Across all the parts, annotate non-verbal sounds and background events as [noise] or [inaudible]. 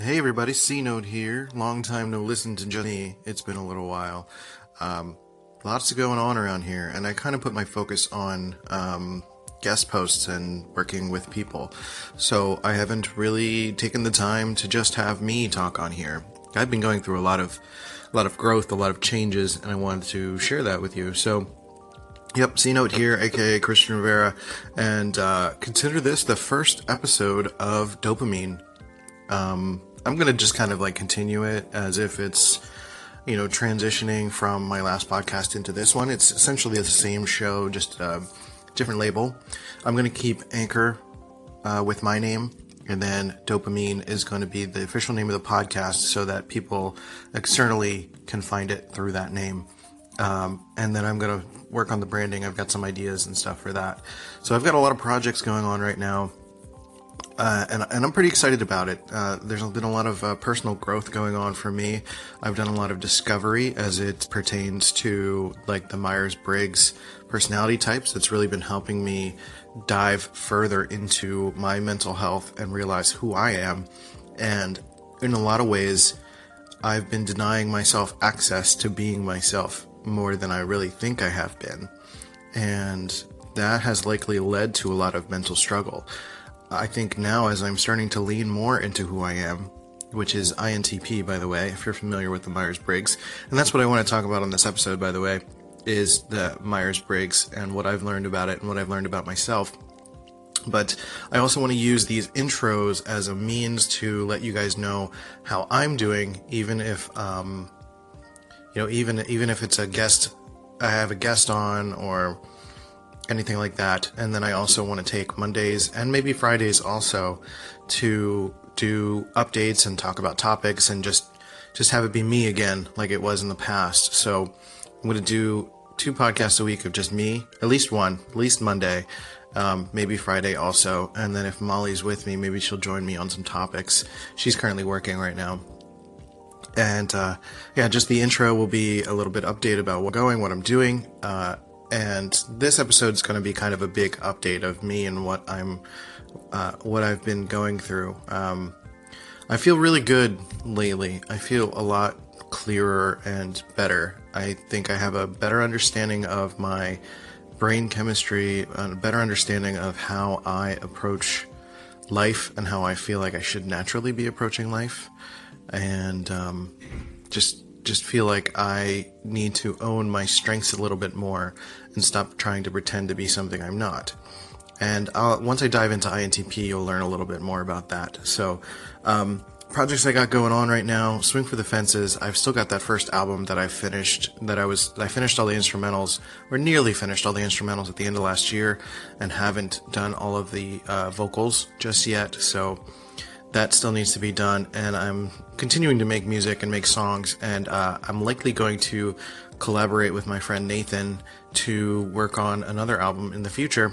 Hey everybody, C Note here. Long time no listen to just me. It's been a little while. Um, lots going on around here, and I kind of put my focus on um, guest posts and working with people. So I haven't really taken the time to just have me talk on here. I've been going through a lot of, a lot of growth, a lot of changes, and I wanted to share that with you. So Yep, C Note here, aka Christian Rivera, and uh, consider this the first episode of Dopamine. Um, I'm gonna just kind of like continue it as if it's, you know, transitioning from my last podcast into this one. It's essentially the same show, just a different label. I'm gonna keep Anchor uh, with my name, and then Dopamine is going to be the official name of the podcast, so that people externally can find it through that name. Um, and then I'm going to work on the branding. I've got some ideas and stuff for that. So I've got a lot of projects going on right now. Uh, and, and I'm pretty excited about it. Uh, there's been a lot of uh, personal growth going on for me. I've done a lot of discovery as it pertains to like the Myers Briggs personality types. That's really been helping me dive further into my mental health and realize who I am. And in a lot of ways, I've been denying myself access to being myself more than I really think I have been. And that has likely led to a lot of mental struggle. I think now, as I'm starting to lean more into who I am, which is INTP, by the way, if you're familiar with the Myers Briggs, and that's what I want to talk about on this episode, by the way, is the Myers Briggs and what I've learned about it and what I've learned about myself. But I also want to use these intros as a means to let you guys know how I'm doing, even if um, you know, even even if it's a guest, I have a guest on or anything like that. And then I also want to take Mondays and maybe Fridays also to do updates and talk about topics and just just have it be me again like it was in the past. So I'm going to do two podcasts a week of just me, at least one, at least Monday, um, maybe Friday also. And then if Molly's with me, maybe she'll join me on some topics. She's currently working right now. And uh, yeah, just the intro will be a little bit update about what's going, what I'm doing. Uh, and this episode is going to be kind of a big update of me and what I'm, uh, what I've been going through. Um, I feel really good lately. I feel a lot clearer and better. I think I have a better understanding of my brain chemistry, a better understanding of how I approach life and how I feel like I should naturally be approaching life and um, just just feel like I need to own my strengths a little bit more and stop trying to pretend to be something I'm not. And I'll, once I dive into INTP, you'll learn a little bit more about that. So, um, projects I got going on right now, Swing for the Fences. I've still got that first album that I finished, that I was, I finished all the instrumentals, or nearly finished all the instrumentals at the end of last year, and haven't done all of the uh, vocals just yet. So, that still needs to be done, and I'm continuing to make music and make songs, and uh, I'm likely going to collaborate with my friend Nathan to work on another album in the future.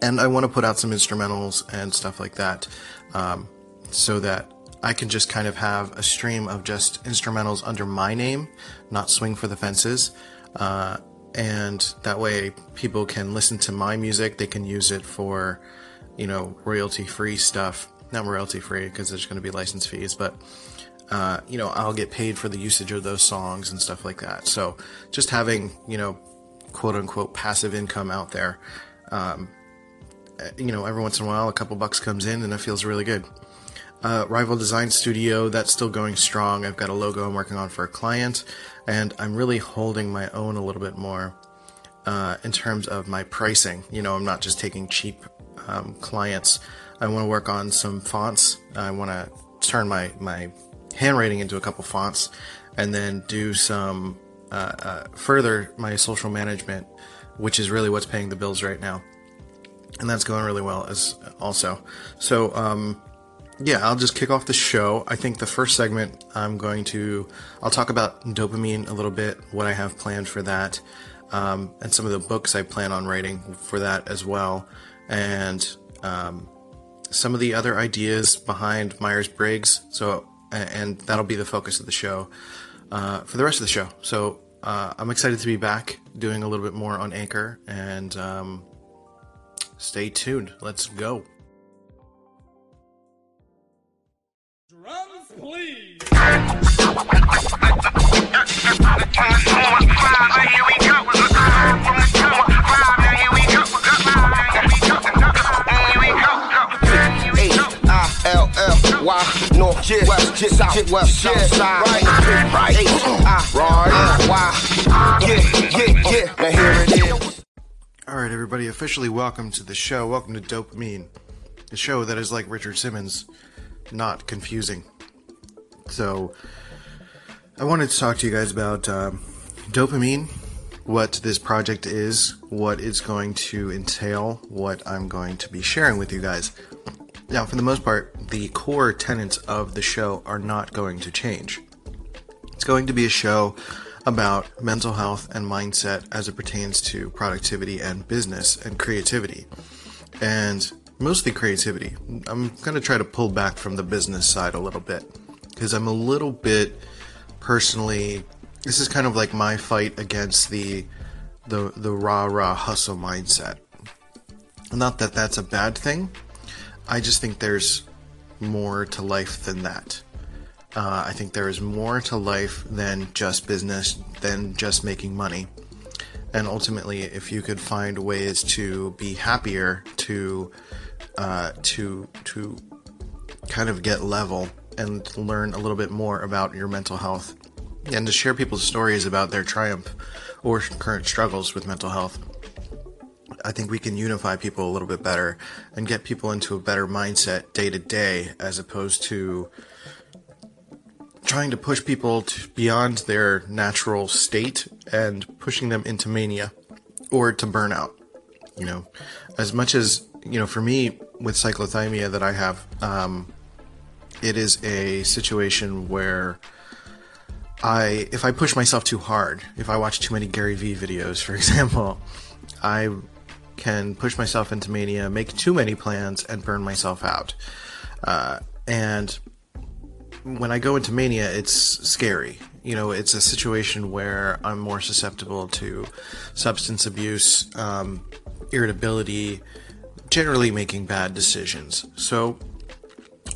And I want to put out some instrumentals and stuff like that, um, so that I can just kind of have a stream of just instrumentals under my name, not swing for the fences. Uh, and that way people can listen to my music, they can use it for, you know, royalty free stuff not royalty free because there's going to be license fees, but uh, you know, I'll get paid for the usage of those songs and stuff like that. So just having, you know, quote unquote passive income out there, um, you know, every once in a while a couple bucks comes in and it feels really good. Uh, Rival Design Studio, that's still going strong. I've got a logo I'm working on for a client, and I'm really holding my own a little bit more uh, in terms of my pricing. You know, I'm not just taking cheap um, clients. I want to work on some fonts. I want to turn my, my handwriting into a couple fonts and then do some uh, uh, further my social management, which is really what's paying the bills right now. And that's going really well as also. So, um, yeah, I'll just kick off the show. I think the first segment I'm going to, I'll talk about dopamine a little bit, what I have planned for that, um, and some of the books I plan on writing for that as well. And, um, some of the other ideas behind Myers Briggs. So, and that'll be the focus of the show uh, for the rest of the show. So, uh, I'm excited to be back doing a little bit more on Anchor and um, stay tuned. Let's go. Drum please. [laughs] Why north, west, south, west, south side, right, right, right, why, yeah, yeah, yeah. Now here it is. All right, everybody, officially welcome to the show. Welcome to Dopamine, the show that is like Richard Simmons, not confusing. So, I wanted to talk to you guys about um, dopamine, what this project is, what it's going to entail, what I'm going to be sharing with you guys. Now, for the most part, the core tenets of the show are not going to change. It's going to be a show about mental health and mindset as it pertains to productivity and business and creativity. And mostly creativity. I'm going to try to pull back from the business side a little bit because I'm a little bit personally this is kind of like my fight against the the the rah rah hustle mindset. Not that that's a bad thing. I just think there's more to life than that. Uh, I think there is more to life than just business, than just making money. And ultimately, if you could find ways to be happier, to uh, to to kind of get level and learn a little bit more about your mental health, and to share people's stories about their triumph or current struggles with mental health. I think we can unify people a little bit better and get people into a better mindset day to day as opposed to trying to push people to beyond their natural state and pushing them into mania or to burnout. You know, as much as, you know, for me with cyclothymia that I have, um, it is a situation where I, if I push myself too hard, if I watch too many Gary Vee videos, for [laughs] example, I can push myself into mania, make too many plans, and burn myself out. Uh, and when I go into mania, it's scary. You know, it's a situation where I'm more susceptible to substance abuse, um, irritability, generally making bad decisions. So,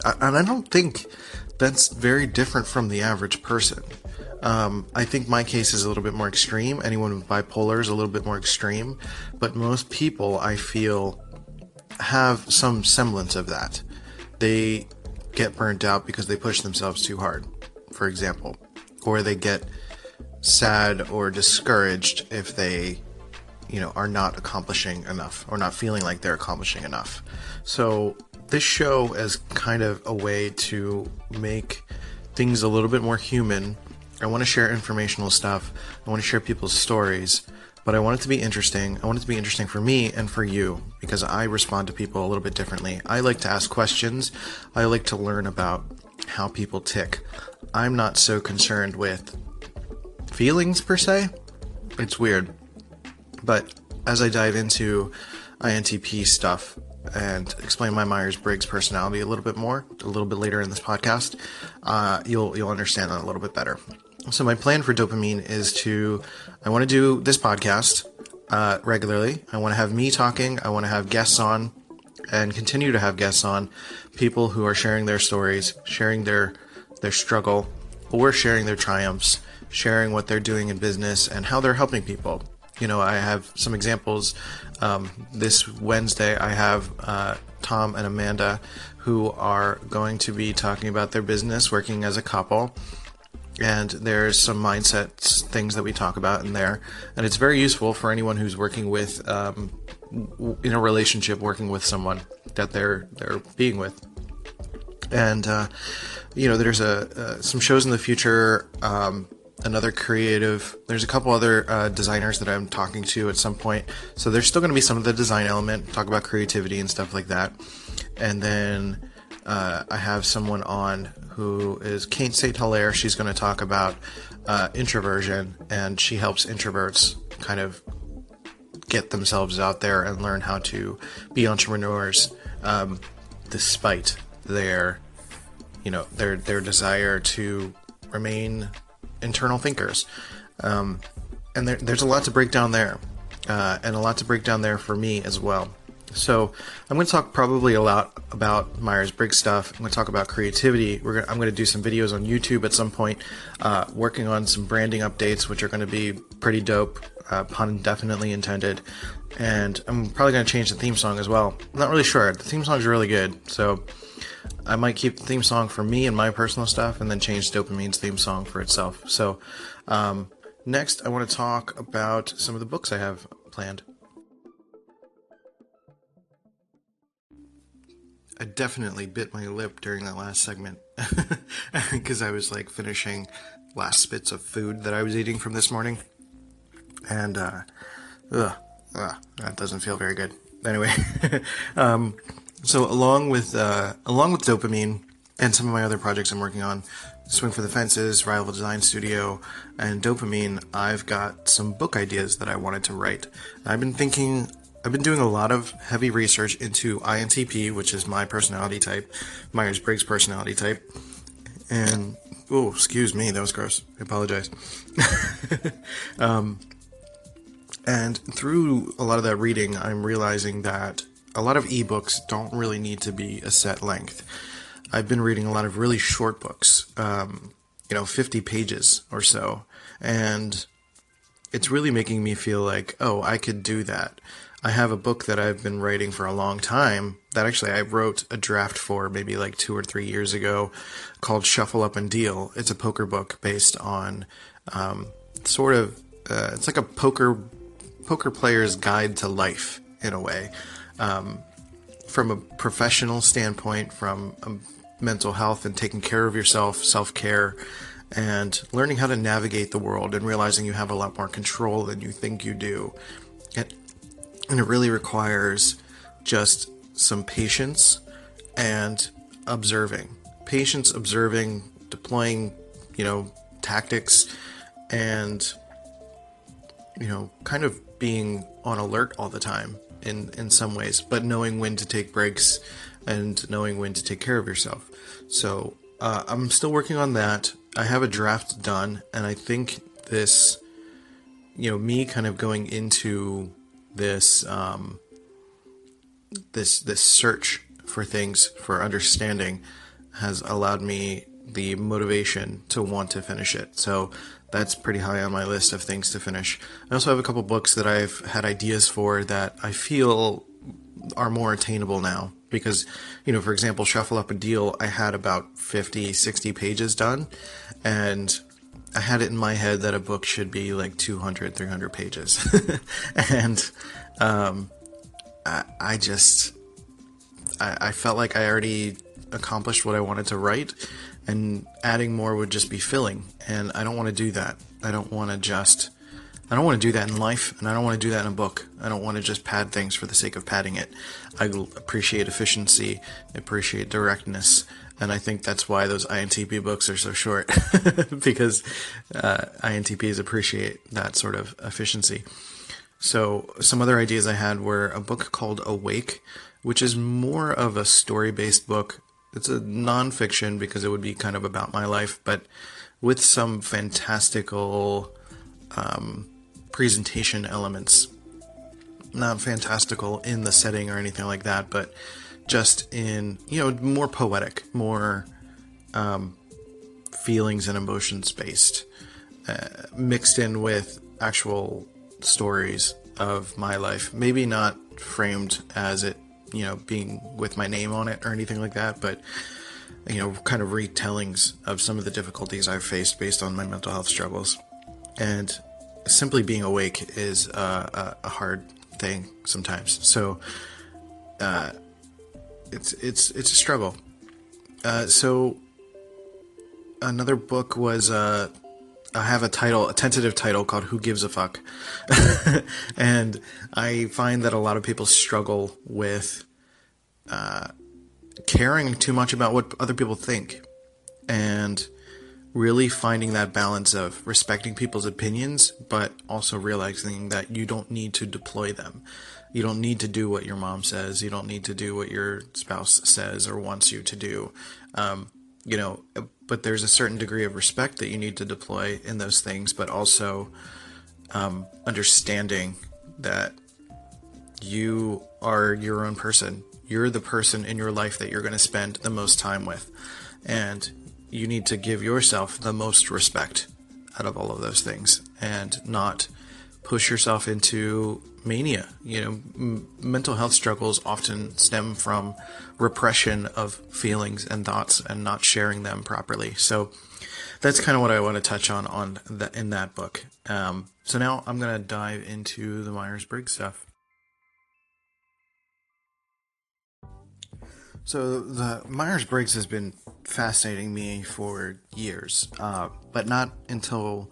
and I don't think that's very different from the average person. Um, I think my case is a little bit more extreme. Anyone with bipolar is a little bit more extreme, but most people I feel have some semblance of that. They get burnt out because they push themselves too hard, for example, or they get sad or discouraged if they you know are not accomplishing enough or not feeling like they're accomplishing enough. So this show is kind of a way to make things a little bit more human I want to share informational stuff. I want to share people's stories, but I want it to be interesting. I want it to be interesting for me and for you because I respond to people a little bit differently. I like to ask questions. I like to learn about how people tick. I'm not so concerned with feelings per se. It's weird. But as I dive into INTP stuff, and explain my Myers Briggs personality a little bit more a little bit later in this podcast, uh, you'll you'll understand that a little bit better. So my plan for dopamine is to I want to do this podcast uh, regularly. I want to have me talking. I want to have guests on, and continue to have guests on, people who are sharing their stories, sharing their their struggle, or sharing their triumphs, sharing what they're doing in business and how they're helping people. You know, I have some examples. Um, this Wednesday, I have uh, Tom and Amanda who are going to be talking about their business, working as a couple and there's some mindset things that we talk about in there. And it's very useful for anyone who's working with um, in a relationship working with someone that they're they're being with. And uh, you know there's a uh, some shows in the future um, another creative there's a couple other uh, designers that i'm talking to at some point. So there's still going to be some of the design element talk about creativity and stuff like that. And then uh, I have someone on who is Kate St. Hilaire. She's going to talk about uh, introversion, and she helps introverts kind of get themselves out there and learn how to be entrepreneurs um, despite their, you know, their their desire to remain internal thinkers. Um, and there, there's a lot to break down there, uh, and a lot to break down there for me as well. So I'm going to talk probably a lot about Myers Briggs stuff. I'm going to talk about creativity. We're going to, I'm going to do some videos on YouTube at some point, uh, working on some branding updates, which are going to be pretty dope, uh, pun definitely intended. And I'm probably going to change the theme song as well. I'm not really sure. The theme song is really good, so I might keep the theme song for me and my personal stuff, and then change Dopamine's theme song for itself. So um, next, I want to talk about some of the books I have planned. I definitely bit my lip during that last segment [laughs] because I was like finishing last bits of food that I was eating from this morning, and uh, ugh, ugh, that doesn't feel very good. Anyway, [laughs] um, so along with uh, along with dopamine and some of my other projects I'm working on, Swing for the Fences, Rival Design Studio, and Dopamine, I've got some book ideas that I wanted to write. I've been thinking I've been doing a lot of heavy research into INTP, which is my personality type, Myers Briggs personality type. And, oh, excuse me, that was gross. I apologize. [laughs] um, and through a lot of that reading, I'm realizing that a lot of ebooks don't really need to be a set length. I've been reading a lot of really short books, um, you know, 50 pages or so. And it's really making me feel like, oh, I could do that. I have a book that I've been writing for a long time that actually I wrote a draft for maybe like two or three years ago called Shuffle Up and Deal. It's a poker book based on um, sort of, uh, it's like a poker poker player's guide to life in a way. Um, from a professional standpoint, from mental health and taking care of yourself, self care, and learning how to navigate the world and realizing you have a lot more control than you think you do. And and it really requires just some patience and observing. Patience, observing, deploying, you know, tactics, and you know, kind of being on alert all the time in in some ways, but knowing when to take breaks and knowing when to take care of yourself. So uh, I'm still working on that. I have a draft done, and I think this, you know, me kind of going into this um, this this search for things for understanding has allowed me the motivation to want to finish it. So that's pretty high on my list of things to finish. I also have a couple books that I've had ideas for that I feel are more attainable now because you know for example shuffle up and deal i had about 50 60 pages done and I had it in my head that a book should be like 200, 300 pages. [laughs] and um, I, I, just, I, I, felt like I already accomplished what I wanted to write, and adding more would just be filling. And I don't want to do that. I don't want to just, I don't want to do that in life, and I don't want to do that in a book. I don't want to just pad things for the sake of padding it. I appreciate efficiency, appreciate directness and I think that's why those INTP books are so short [laughs] because uh, INTPs appreciate that sort of efficiency. So some other ideas I had were a book called Awake, which is more of a story-based book. It's a nonfiction because it would be kind of about my life, but with some fantastical um, presentation elements. Not fantastical in the setting or anything like that, but just in you know more poetic, more um, feelings and emotions based, uh, mixed in with actual stories of my life. Maybe not framed as it you know being with my name on it or anything like that, but you know kind of retellings of some of the difficulties I've faced based on my mental health struggles, and simply being awake is a, a hard thing sometimes. So. Uh, it's it's it's a struggle. Uh, so another book was uh, I have a title, a tentative title called "Who Gives a Fuck," [laughs] and I find that a lot of people struggle with uh, caring too much about what other people think, and really finding that balance of respecting people's opinions, but also realizing that you don't need to deploy them. You don't need to do what your mom says. You don't need to do what your spouse says or wants you to do. Um, you know, but there's a certain degree of respect that you need to deploy in those things, but also um, understanding that you are your own person. You're the person in your life that you're going to spend the most time with. And you need to give yourself the most respect out of all of those things and not push yourself into mania. You know, m- mental health struggles often stem from repression of feelings and thoughts and not sharing them properly. So that's kind of what I want to touch on on the, in that book. Um, so now I'm going to dive into the Myers Briggs stuff. So the Myers Briggs has been fascinating me for years, uh, but not until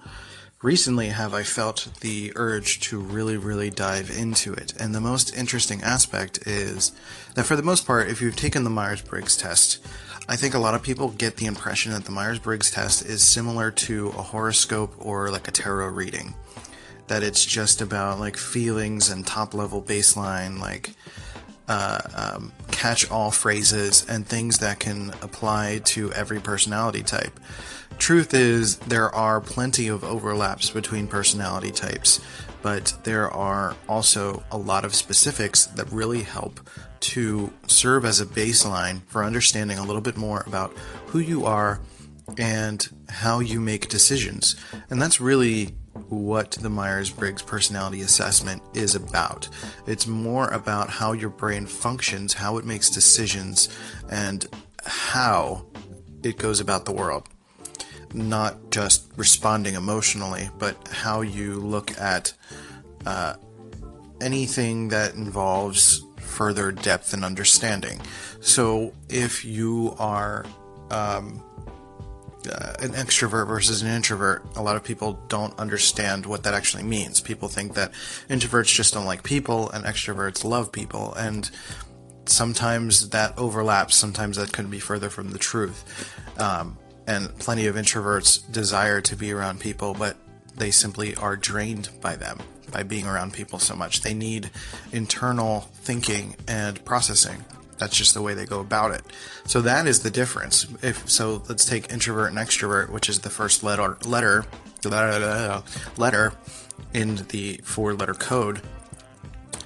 recently have I felt the urge to really, really dive into it. And the most interesting aspect is that for the most part, if you've taken the Myers Briggs test, I think a lot of people get the impression that the Myers Briggs test is similar to a horoscope or like a tarot reading. That it's just about like feelings and top level baseline, like uh, um, catch all phrases and things that can apply to every personality type. Truth is, there are plenty of overlaps between personality types, but there are also a lot of specifics that really help to serve as a baseline for understanding a little bit more about who you are and how you make decisions. And that's really what the Myers Briggs personality assessment is about. It's more about how your brain functions, how it makes decisions, and how it goes about the world. Not just responding emotionally, but how you look at uh, anything that involves further depth and understanding. So if you are um, uh, an extrovert versus an introvert, a lot of people don't understand what that actually means. People think that introverts just don't like people and extroverts love people, and sometimes that overlaps. Sometimes that could be further from the truth. Um, and plenty of introverts desire to be around people, but they simply are drained by them by being around people so much. They need internal thinking and processing that's just the way they go about it. So that is the difference. If so, let's take introvert and extrovert, which is the first letter letter letter in the four letter code.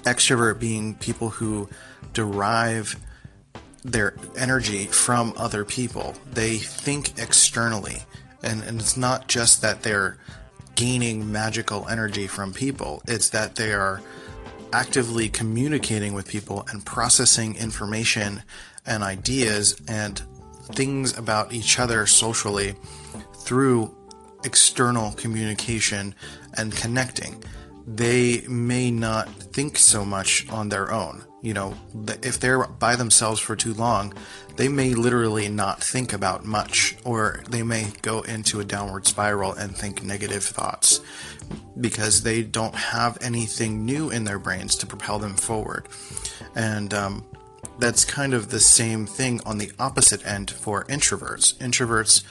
Extrovert being people who derive their energy from other people. They think externally. And, and it's not just that they're gaining magical energy from people, it's that they are actively communicating with people and processing information and ideas and things about each other socially through external communication and connecting. They may not think so much on their own. You know, if they're by themselves for too long, they may literally not think about much, or they may go into a downward spiral and think negative thoughts because they don't have anything new in their brains to propel them forward. And um, that's kind of the same thing on the opposite end for introverts. Introverts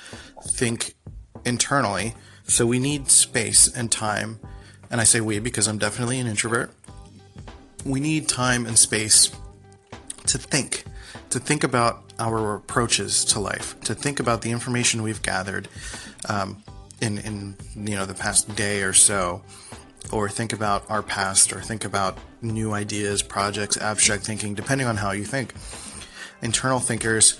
think internally, so we need space and time. And I say we because I'm definitely an introvert. We need time and space to think, to think about our approaches to life, to think about the information we've gathered, um, in in you know the past day or so or think about our past or think about new ideas projects abstract thinking depending on how you think. Internal thinkers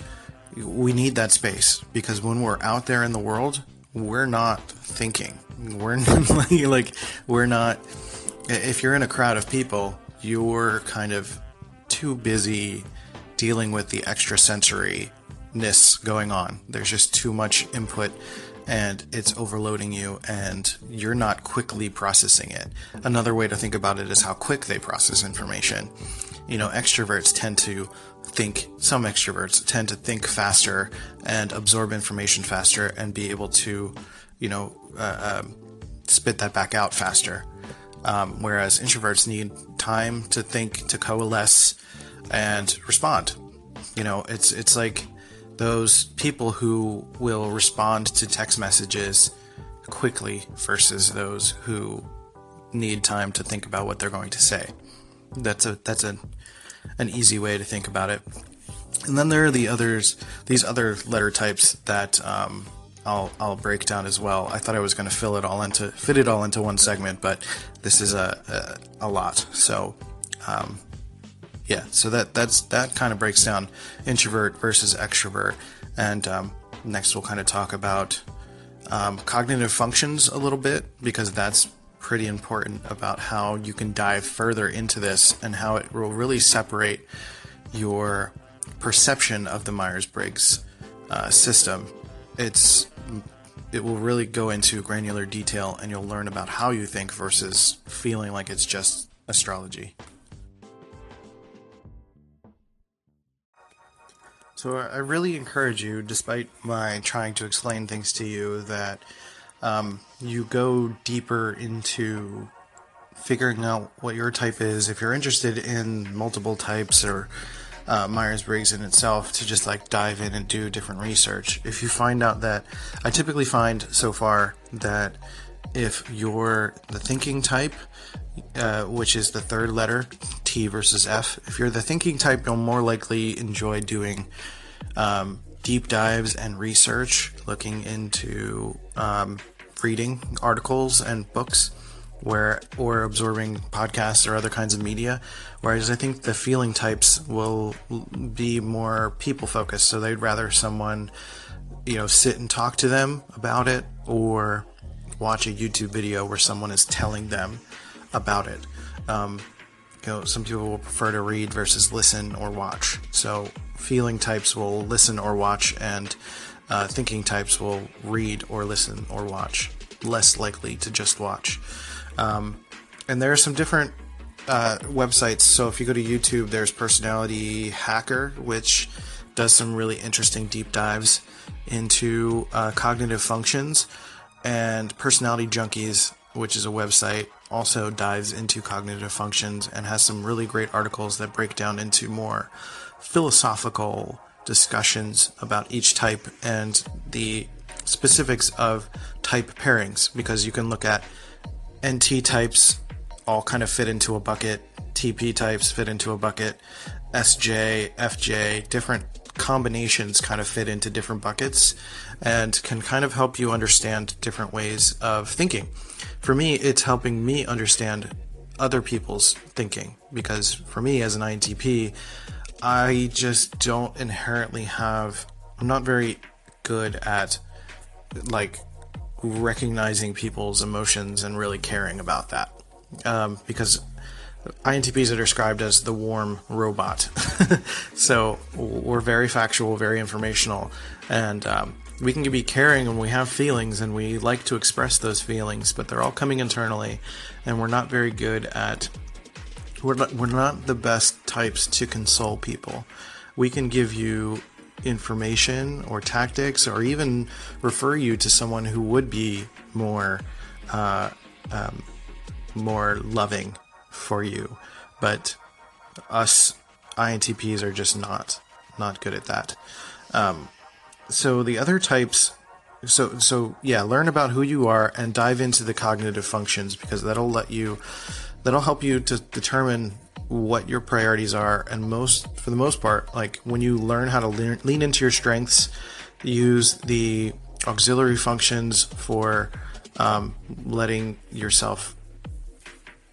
we need that space because when we're out there in the world we're not thinking. We're [laughs] not, like we're not if you're in a crowd of people you're kind of too busy dealing with the extrasensory ness going on. There's just too much input and it's overloading you and you're not quickly processing it. Another way to think about it is how quick they process information. You know, extroverts tend to think, some extroverts tend to think faster and absorb information faster and be able to, you know, uh, um, spit that back out faster. Um, whereas introverts need time to think, to coalesce, and respond. You know, it's it's like those people who will respond to text messages quickly versus those who need time to think about what they're going to say. That's a that's a an easy way to think about it. And then there are the others, these other letter types that um, I'll I'll break down as well. I thought I was going to fill it all into fit it all into one segment, but this is a a, a lot. So um, Yeah, so that that's that kind of breaks down introvert versus extrovert, and um, next we'll kind of talk about um, cognitive functions a little bit because that's pretty important about how you can dive further into this and how it will really separate your perception of the Myers Briggs uh, system. It's it will really go into granular detail and you'll learn about how you think versus feeling like it's just astrology. So I really encourage you, despite my trying to explain things to you, that um, you go deeper into figuring out what your type is. If you're interested in multiple types or uh, Myers Briggs in itself, to just like dive in and do different research. If you find out that, I typically find so far that if you're the thinking type, uh, which is the third letter, T versus F, if you're the thinking type, you'll more likely enjoy doing um, deep dives and research, looking into um, reading articles and books where or absorbing podcasts or other kinds of media. Whereas i think the feeling types will be more people focused. So they'd rather someone you know sit and talk to them about it or watch a youtube video where someone is telling them about it um, you know some people will prefer to read versus listen or watch so feeling types will listen or watch and uh, thinking types will read or listen or watch less likely to just watch um, and there are some different uh, websites. So if you go to YouTube, there's Personality Hacker, which does some really interesting deep dives into uh, cognitive functions. And Personality Junkies, which is a website, also dives into cognitive functions and has some really great articles that break down into more philosophical discussions about each type and the specifics of type pairings because you can look at NT types all kind of fit into a bucket. TP types fit into a bucket. SJ, FJ, different combinations kind of fit into different buckets and can kind of help you understand different ways of thinking. For me, it's helping me understand other people's thinking because for me as an INTP, I just don't inherently have, I'm not very good at like recognizing people's emotions and really caring about that. Um, because INTPs are described as the warm robot. [laughs] so we're very factual, very informational, and um, we can be caring and we have feelings and we like to express those feelings, but they're all coming internally, and we're not very good at. We're not, we're not the best types to console people. We can give you information or tactics or even refer you to someone who would be more uh, um, more loving for you. But us INTPs are just not not good at that. Um, so the other types so so yeah learn about who you are and dive into the cognitive functions because that'll let you that'll help you to determine what your priorities are. And most for the most part like when you learn how to lean, lean into your strengths use the auxiliary functions for um, letting yourself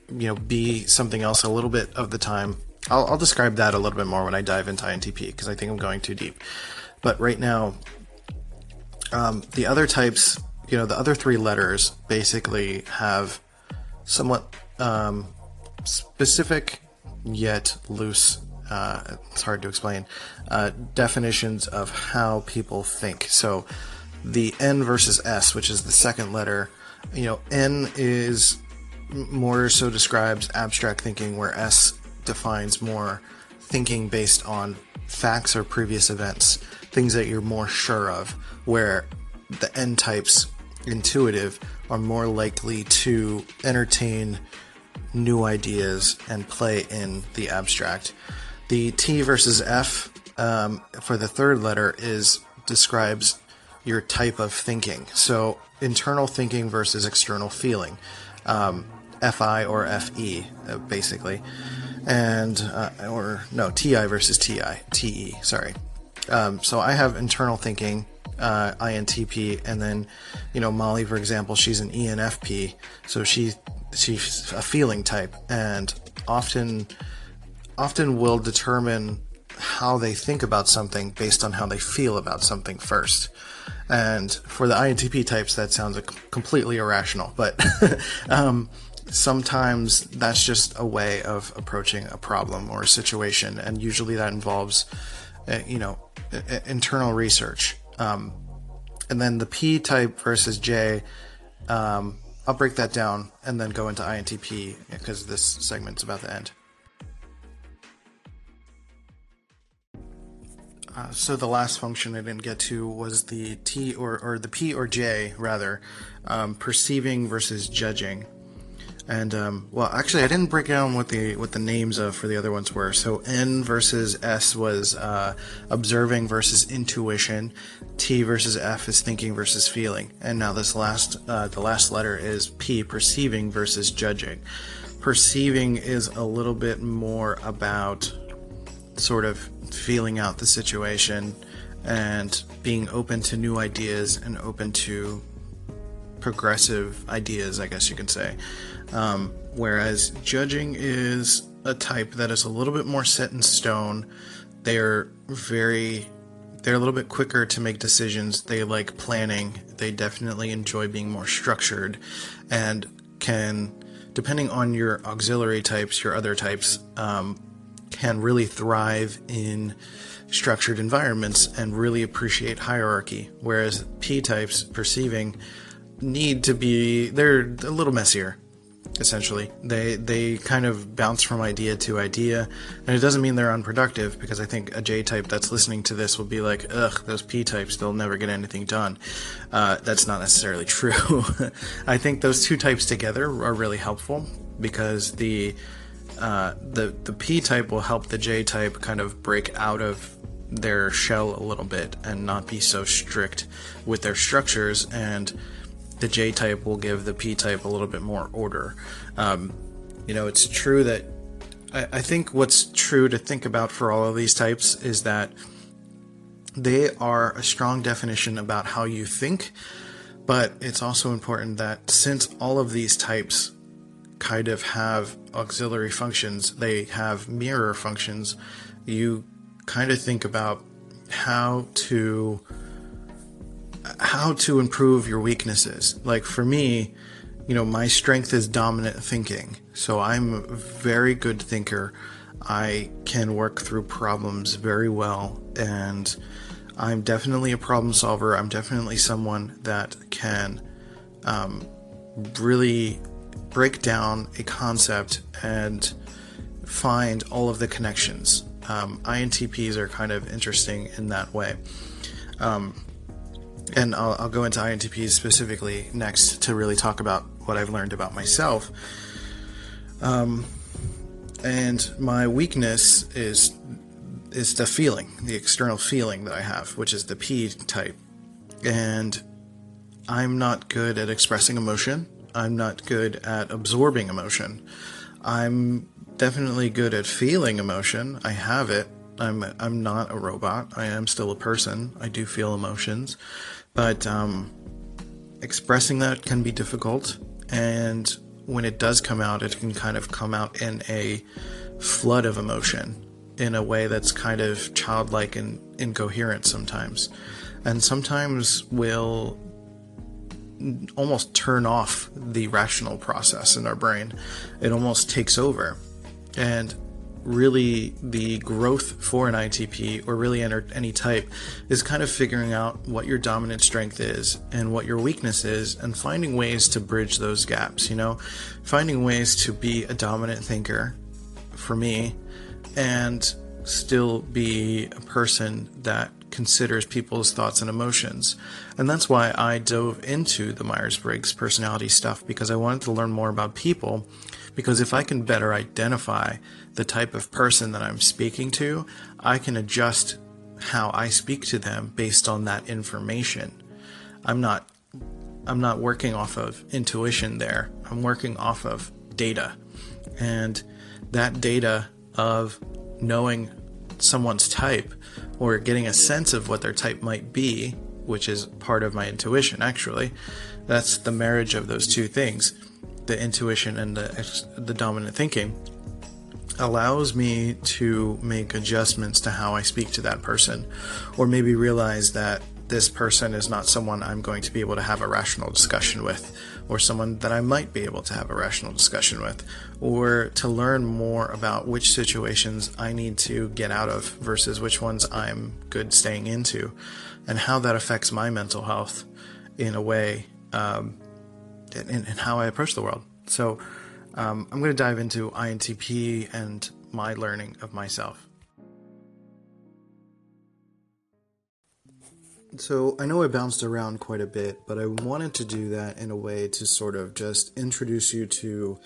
you know be something else a little bit of the time I'll, I'll describe that a little bit more when i dive into intp because i think i'm going too deep but right now um, the other types you know the other three letters basically have somewhat um, specific yet loose, uh, it's hard to explain, uh, definitions of how people think. So the N versus S, which is the second letter, you know, N is more so describes abstract thinking, where S defines more thinking based on facts or previous events, things that you're more sure of, where the N types, intuitive, are more likely to entertain new ideas and play in the abstract. The T versus F um, for the third letter is describes your type of thinking. So internal thinking versus external feeling, um, FI or FE, uh, basically, and uh, or no TI versus TI TE. Sorry. Um, so I have internal thinking, uh, INTP, and then, you know, Molly, for example, she's an ENFP, so she she's a feeling type, and often often will determine how they think about something based on how they feel about something first. And for the INTP types, that sounds completely irrational, but [laughs] um, sometimes that's just a way of approaching a problem or a situation, and usually that involves, uh, you know, internal research. Um, and then the P type versus J, um, I'll break that down and then go into INTP because this segment's about to end. Uh, so the last function I didn't get to was the T or, or the P or J rather, um, perceiving versus judging. And um, well, actually, I didn't break down what the what the names of for the other ones were. So N versus S was uh, observing versus intuition. T versus F is thinking versus feeling. And now this last uh, the last letter is P, perceiving versus judging. Perceiving is a little bit more about sort of feeling out the situation and being open to new ideas and open to progressive ideas, I guess you can say. Um, whereas judging is a type that is a little bit more set in stone. They're very, they're a little bit quicker to make decisions. They like planning. They definitely enjoy being more structured and can, depending on your auxiliary types, your other types, um, can really thrive in structured environments and really appreciate hierarchy. Whereas P types, perceiving, need to be, they're a little messier essentially. They they kind of bounce from idea to idea, and it doesn't mean they're unproductive because I think a J type that's listening to this will be like, ugh, those P types, they'll never get anything done. Uh, that's not necessarily [laughs] true. I think those two types together are really helpful because the uh, the the P type will help the J type kind of break out of their shell a little bit and not be so strict with their structures and the J type will give the P type a little bit more order. Um, you know, it's true that I, I think what's true to think about for all of these types is that they are a strong definition about how you think, but it's also important that since all of these types kind of have auxiliary functions, they have mirror functions, you kind of think about how to how to improve your weaknesses. Like for me, you know, my strength is dominant thinking. So I'm a very good thinker. I can work through problems very well and I'm definitely a problem solver. I'm definitely someone that can um, really break down a concept and find all of the connections. Um, INTPs are kind of interesting in that way. Um, and I'll, I'll go into INTPs specifically next to really talk about what I've learned about myself. Um, and my weakness is is the feeling, the external feeling that I have, which is the P type. And I'm not good at expressing emotion. I'm not good at absorbing emotion. I'm definitely good at feeling emotion. I have it. I'm I'm not a robot. I am still a person. I do feel emotions but um, expressing that can be difficult. And when it does come out, it can kind of come out in a flood of emotion in a way that's kind of childlike and incoherent sometimes. And sometimes will almost turn off the rational process in our brain. It almost takes over. And really the growth for an ITP or really any type is kind of figuring out what your dominant strength is and what your weakness is and finding ways to bridge those gaps, you know, finding ways to be a dominant thinker for me and still be a person that considers people's thoughts and emotions. And that's why I dove into the Myers Briggs personality stuff because I wanted to learn more about people because if I can better identify the type of person that I'm speaking to, I can adjust how I speak to them based on that information. I'm not I'm not working off of intuition there. I'm working off of data. And that data of knowing someone's type or getting a sense of what their type might be, which is part of my intuition actually. That's the marriage of those two things the intuition and the, the dominant thinking. allows me to make adjustments to how I speak to that person, or maybe realize that this person is not someone I'm going to be able to have a rational discussion with, or someone that I might be able to have a rational discussion with, or to learn more about which situations I need to get out of versus which ones I'm good staying into, and how that affects my mental health in a way, um, and, how I approach the world. So, um, I'm going to dive into INTP and my learning of myself. So I know I bounced around quite a bit, but I wanted to do that in a way to sort of just introduce you to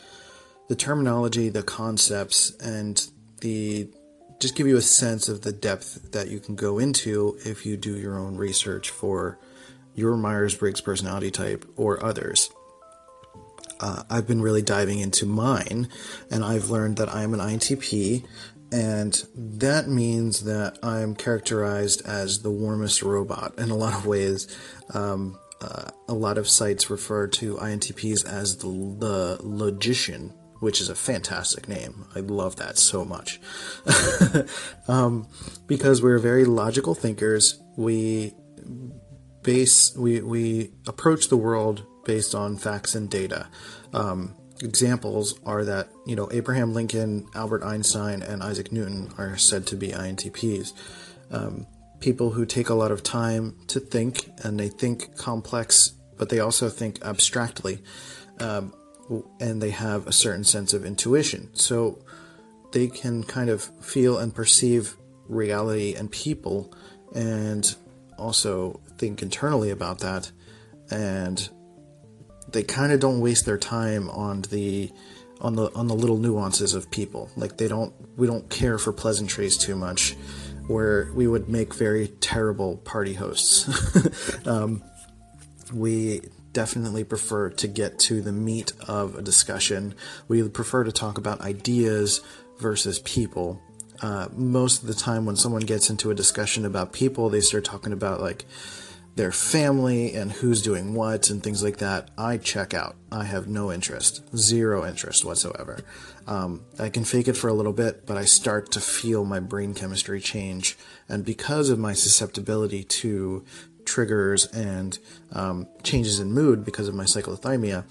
the terminology, the concepts, and the just give you a sense of the depth that you can go into if you do your own research for your Myers Briggs personality type or others uh, I've been really diving into mine, and I've learned that I'm an INTP, and that means that I'm characterized as the warmest robot in a lot of ways. Um, uh, a lot of sites refer to INTPs as the, the logician, which is a fantastic name. I love that so much. [laughs] um, because we're very logical thinkers. We base we we approach the world based on facts and data. Um, examples are that you know Abraham Lincoln, Albert Einstein, and Isaac Newton are said to be INTPs. Um, people who take a lot of time to think and they think complex, but they also think abstractly, um, and they have a certain sense of intuition. So they can kind of feel and perceive reality and people, and also think internally about that, and they kind of don't waste their time on the on the on the little nuances of people. Like they don't we don't care for pleasantries too much, where we would make very terrible party hosts. [laughs] um, we definitely prefer to get to the meat of a discussion. We prefer to talk about ideas versus people. Uh, most of the time, when someone gets into a discussion about people, they start talking about like their family and who's doing what and things like that, I check out. I have no interest, zero interest whatsoever. Um, I can fake it for a little bit, but I start to feel my brain chemistry change. And because of my susceptibility to triggers and um, changes in mood because of my cyclothymia,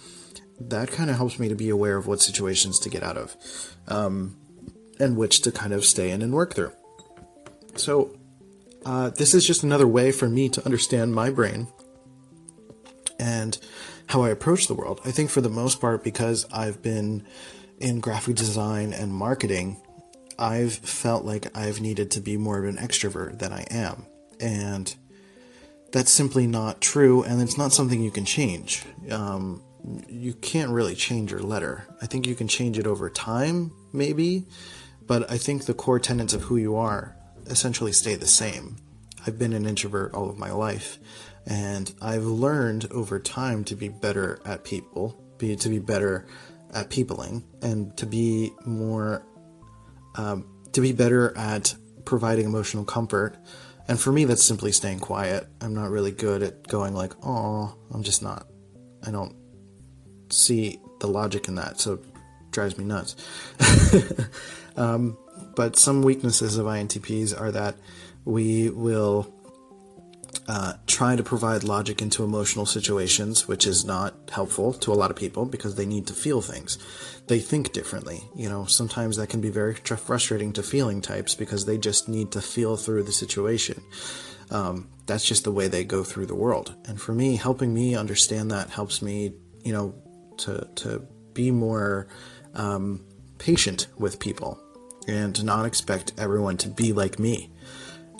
that kind of helps me to be aware of what situations to get out of um, and which to kind of stay in and work through. So uh, this is just another way for me to understand my brain and how I approach the world. I think for the most part, because I've been in graphic design and marketing, I've felt like I've needed to be more of an extrovert than I am. And that's simply not true, and it's not something you can change. Um, you can't really change your letter. I think you can change it over time, maybe, but I think the core tenets of who you are essentially stay the same. I've been an introvert all of my life, and I've learned over time to be better at people, be to be better at peopling, and to be more, um, to be better at providing emotional comfort. And for me, that's simply staying quiet. I'm not really good at going like, "Oh, I'm just not." I don't see the logic in that, so it drives me nuts. [laughs] um, but some weaknesses of INTPs are that we will uh, try to provide logic into emotional situations, which is not helpful to a lot of people because they need to feel things. They think differently. You know, sometimes that can be very tr- frustrating to feeling types because they just need to feel through the situation. Um, that's just the way they go through the world. And for me, helping me understand that helps me, you know, to to be more um, patient with people and to not expect everyone to be like me.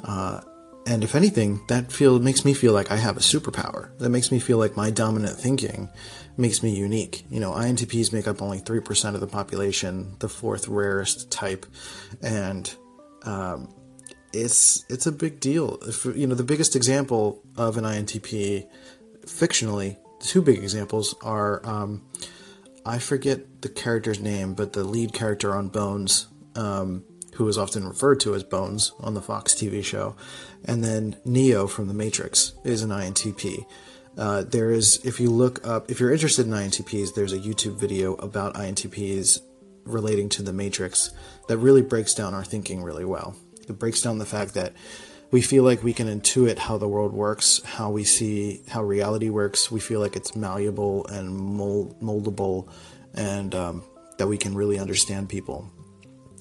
Uh, and if anything, that feel makes me feel like I have a superpower. That makes me feel like my dominant thinking makes me unique. You know, INTPs make up only three percent of the population, the fourth rarest type, and um, it's it's a big deal. If, you know, the biggest example of an INTP, fictionally, two big examples are um, I forget the character's name, but the lead character on Bones. Um, who is often referred to as Bones on the Fox TV show, and then Neo from The Matrix is an INTP. Uh, there is, if you look up, if you're interested in INTPs, there's a YouTube video about INTPs relating to the Matrix that really breaks down our thinking really well. It breaks down the fact that we feel like we can intuit how the world works, how we see how reality works. We feel like it's malleable and mold, moldable, and um, that we can really understand people.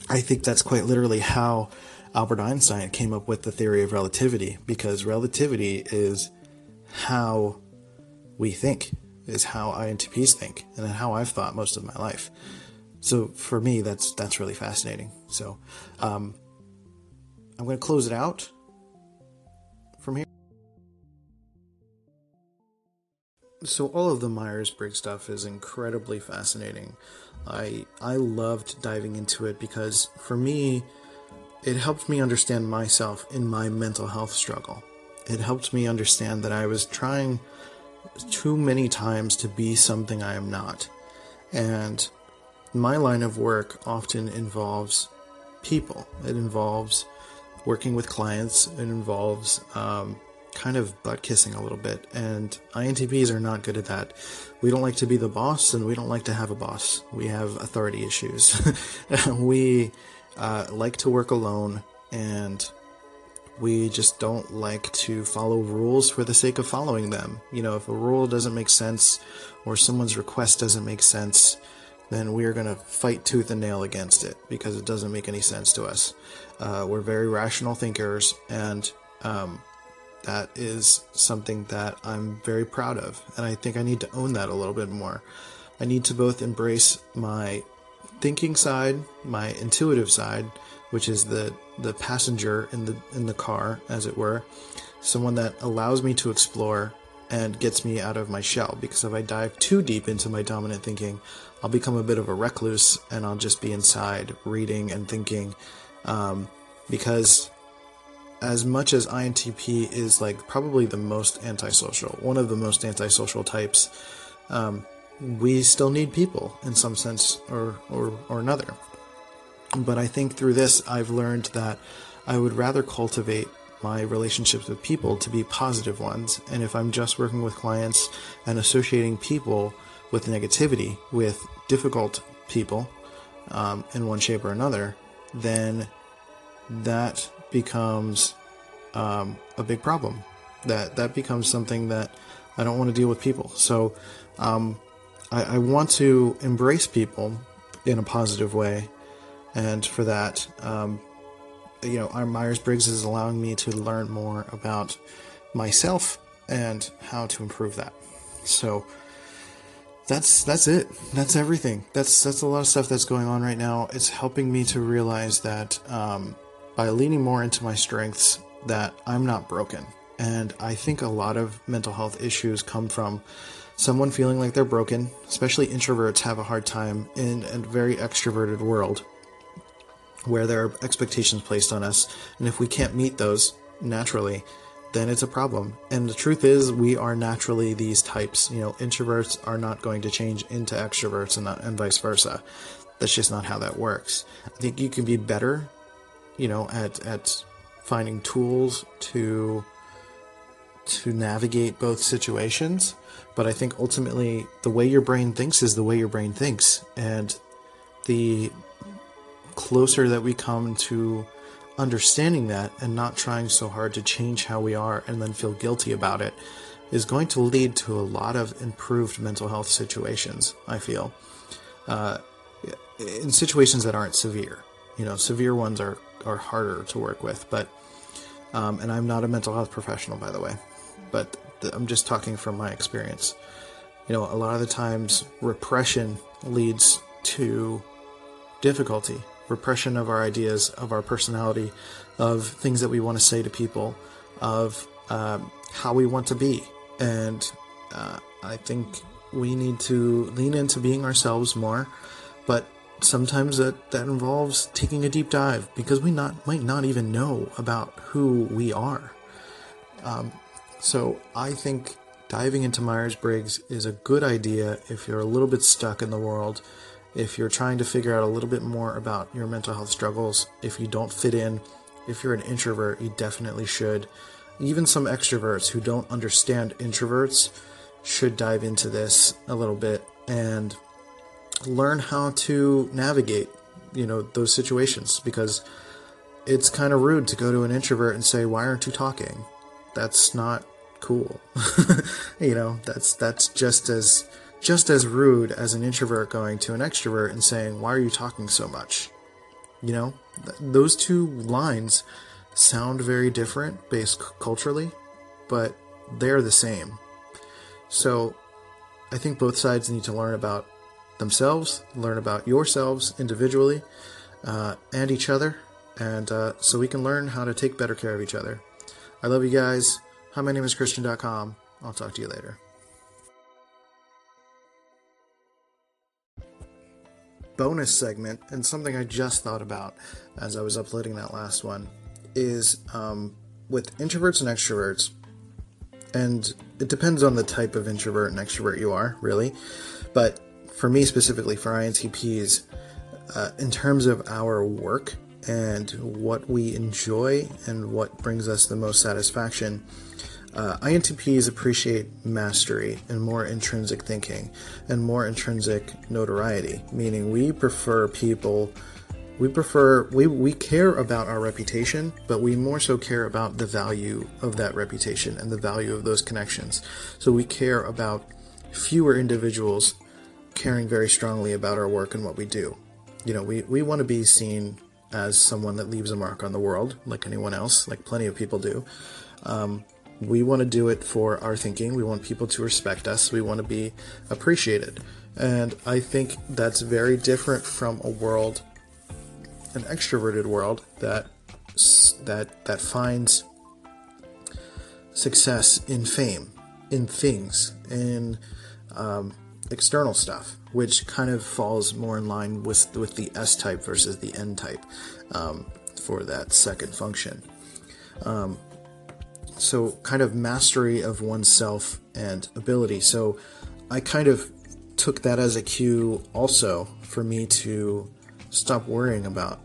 I think that's quite literally how Albert Einstein came up with the theory of relativity, because relativity is how we think, is how INTPs think, and how I've thought most of my life. So for me, that's that's really fascinating. So um, I'm going to close it out So all of the Myers Briggs stuff is incredibly fascinating. I I loved diving into it because for me, it helped me understand myself in my mental health struggle. It helped me understand that I was trying too many times to be something I am not. And my line of work often involves people. It involves working with clients. It involves um, kind of butt kissing a little bit. And INTPs are not good at that. We don't like to be the boss, and we don't like to have a boss. We have authority issues. [laughs] we uh, like to work alone, and we just don't like to follow rules for the sake of following them. You know, if a rule doesn't make sense or someone's request doesn't make sense, then we are going to fight tooth and nail against it because it doesn't make any sense to us. Uh, we're very rational thinkers, and um, that is something that I'm very proud of. And I think I need to own that a little bit more. I need to both embrace my thinking side, my intuitive side, which is the the passenger in the in the car, as it were, someone that allows me to explore and gets me out of my shell. Because if I dive too deep into my dominant thinking, I'll become a bit of a recluse and I'll just be inside reading and thinking. Um, because as much as INTP is like probably the most antisocial, one of the most antisocial types, um, we still need people in some sense or, or, or another. But I think through this, I've learned that I would rather cultivate my relationships with people to be positive ones. And if I'm just working with clients and associating people with negativity, with difficult people um, in one shape or another, then that becomes um, a big problem. That that becomes something that I don't want to deal with people. So um, I, I want to embrace people in a positive way, and for that, um, you know, our Myers Briggs is allowing me to learn more about myself and how to improve that. So that's that's it. That's everything. That's that's a lot of stuff that's going on right now. It's helping me to realize that um, by leaning more into my strengths, that I'm not broken. And I think a lot of mental health issues come from someone feeling like they're broken. Especially introverts have a hard time in a very extroverted world where there are expectations placed on us. And if we can't meet those naturally, then it's a problem. And the truth is, we are naturally these types. You know, introverts are not going to change into extroverts and, and vice versa. That's just not how that works. I think you can be better, you know, at, at finding tools to to navigate both situations. But I think ultimately the way your brain thinks is the way your brain thinks. And the closer that we come to understanding that and not trying so hard to change how we are and then feel guilty about it is going to lead to a lot of improved mental health situations, I feel. Uh, in situations that aren't severe. You know, severe ones are, are harder to work with, but, um, and I'm not a mental health professional, by the way, but th- I'm just talking from my experience. You know, a lot of the times repression leads to difficulty repression of our ideas, of our personality, of things that we want to say to people, of um, how we want to be. And uh, I think we need to lean into being ourselves more, but sometimes that, that involves taking a deep dive because we not might not even know about who we are. Um, so I think diving into Myers Briggs is a good idea if you're a little bit stuck in the world if you're trying to figure out a little bit more about your mental health struggles, if you don't fit in, if you're an introvert, you definitely should. Even some extroverts who don't understand introverts should dive into this a little bit and learn how to navigate, you know, those situations because it's kind of rude to go to an introvert and say, "Why aren't you talking?" That's not cool. [laughs] you know, that's that's just as just as rude as an introvert going to an extrovert and saying, "Why are you talking so much?" You know, th- those two lines sound very different based c- culturally, but they're the same. So, I think both sides need to learn about themselves, learn about yourselves individually, uh, and each other, and uh, so we can learn how to take better care of each other. I love you guys. Hi, my name is Christian.com. I'll talk to you later. Bonus segment, and something I just thought about as I was uploading that last one, is um, with introverts and extroverts, and it depends on the type of introvert and extrovert you are, really. But for me specifically, for INTPs, uh, in terms of our work and what we enjoy and what brings us the most satisfaction, uh, INTPs appreciate mastery and more intrinsic thinking and more intrinsic notoriety, meaning we prefer people. We prefer, we, we care about our reputation, but we more so care about the value of that reputation and the value of those connections. So we care about fewer individuals caring very strongly about our work and what we do. You know, we, we want to be seen as someone that leaves a mark on the world, like anyone else, like plenty of people do. Um, we want to do it for our thinking. We want people to respect us. We want to be appreciated. And I think that's very different from a world, an extroverted world that that that finds success in fame, in things, in um, external stuff, which kind of falls more in line with with the S type versus the N type um, for that second function. Um, so, kind of mastery of oneself and ability. So, I kind of took that as a cue also for me to stop worrying about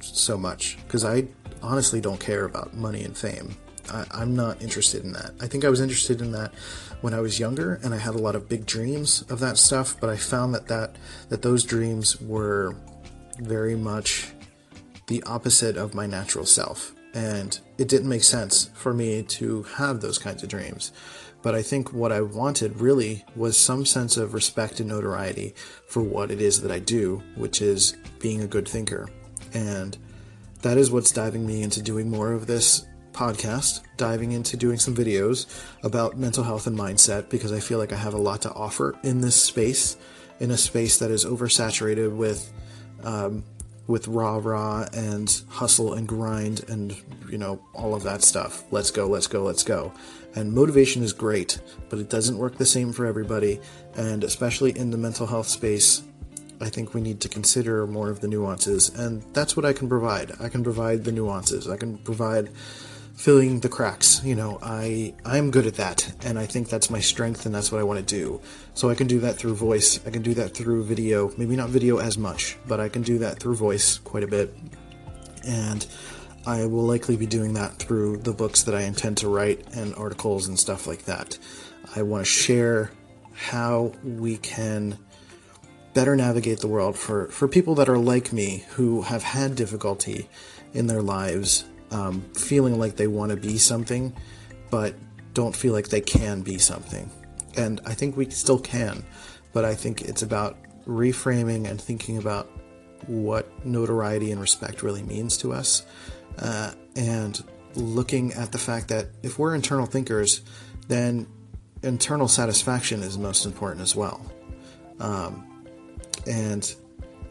so much because I honestly don't care about money and fame. I, am not interested in that. I think I was interested in that when I was younger, and I had a lot of big dreams of that stuff. But I found that that that those dreams were very much the opposite of my natural self, and it didn't make sense for me to have those kinds of dreams. But I think what I wanted really was some sense of respect and notoriety for what it is that I do, which is being a good thinker. And that is what's diving me into doing more of this podcast, diving into doing some videos about mental health and mindset because I feel like I have a lot to offer in this space, in a space that is oversaturated with um, with rah rah and hustle and grind and you know all of that stuff. Let's go, let's go, let's go. And motivation is great, but it doesn't work the same for everybody, and especially in the mental health space. I think we need to consider more of the nuances, and that's what I can provide. I can provide the nuances. I can provide filling the cracks. You know, I I'm good at that, and I think that's my strength, and that's what I want to do. So I can do that through voice. I can do that through video. Maybe not video as much, but I can do that through voice quite a bit. And I will likely be doing that through the books that I intend to write and articles and stuff like that. I want to share how we can better navigate the world for, for people that are like me who have had difficulty in their lives um, feeling like they want to be something, but don't feel like they can be something. And I think we still can, but I think it's about reframing and thinking about what notoriety and respect really means to us, uh, and looking at the fact that if we're internal thinkers, then internal satisfaction is most important as well. Um, and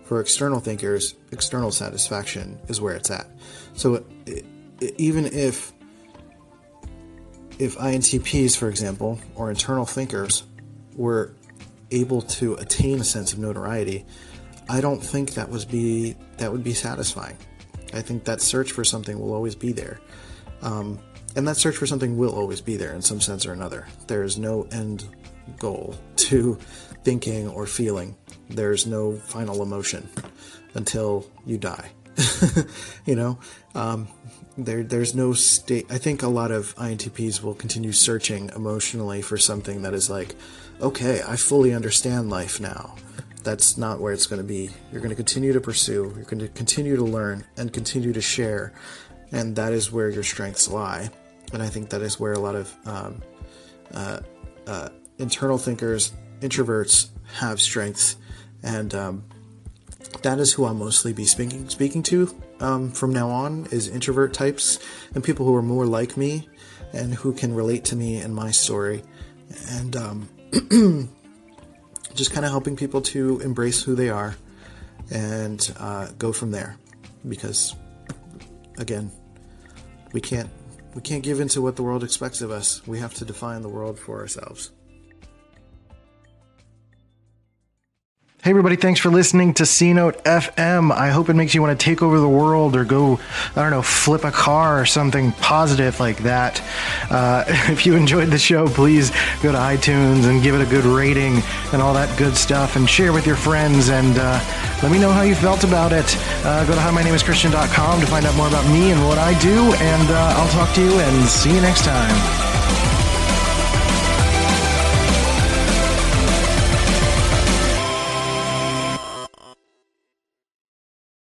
for external thinkers, external satisfaction is where it's at. So even if if INTPs, for example, or internal thinkers were able to attain a sense of notoriety, I don't think that was be that would be satisfying. I think that search for something will always be there, um, and that search for something will always be there in some sense or another. There is no end goal to thinking or feeling there's no final emotion until you die. [laughs] you know, um, there there's no state. I think a lot of INTPs will continue searching emotionally for something that is like, okay, I fully understand life now. that's not where it's going to be. You're going to continue to pursue, you're going to continue to learn and continue to share. And that is where your strengths lie. And I think that is where a lot of um, uh, uh, internal thinkers, introverts, have strengths. And um, that is who I'll mostly be speaking speaking to um, from now on is introvert types and people who are more like me and who can relate to me and my story. And um, [clears throat] just kind of helping people to embrace who they are and uh, go from there. Because, again, we can't we can't give into what the world expects of us. We have to define the world for ourselves. Hey, everybody, thanks for listening to C Note FM. I hope it makes you want to take over the world or go, I don't know, flip a car or something positive like that. Uh, [laughs] if you enjoyed the show, please go to iTunes and give it a good rating and all that good stuff and share with your friends and uh, let me know how you felt about it. Uh, go to himynameschristian.com to find out more about me and what I do, and uh, I'll talk to you and see you next time.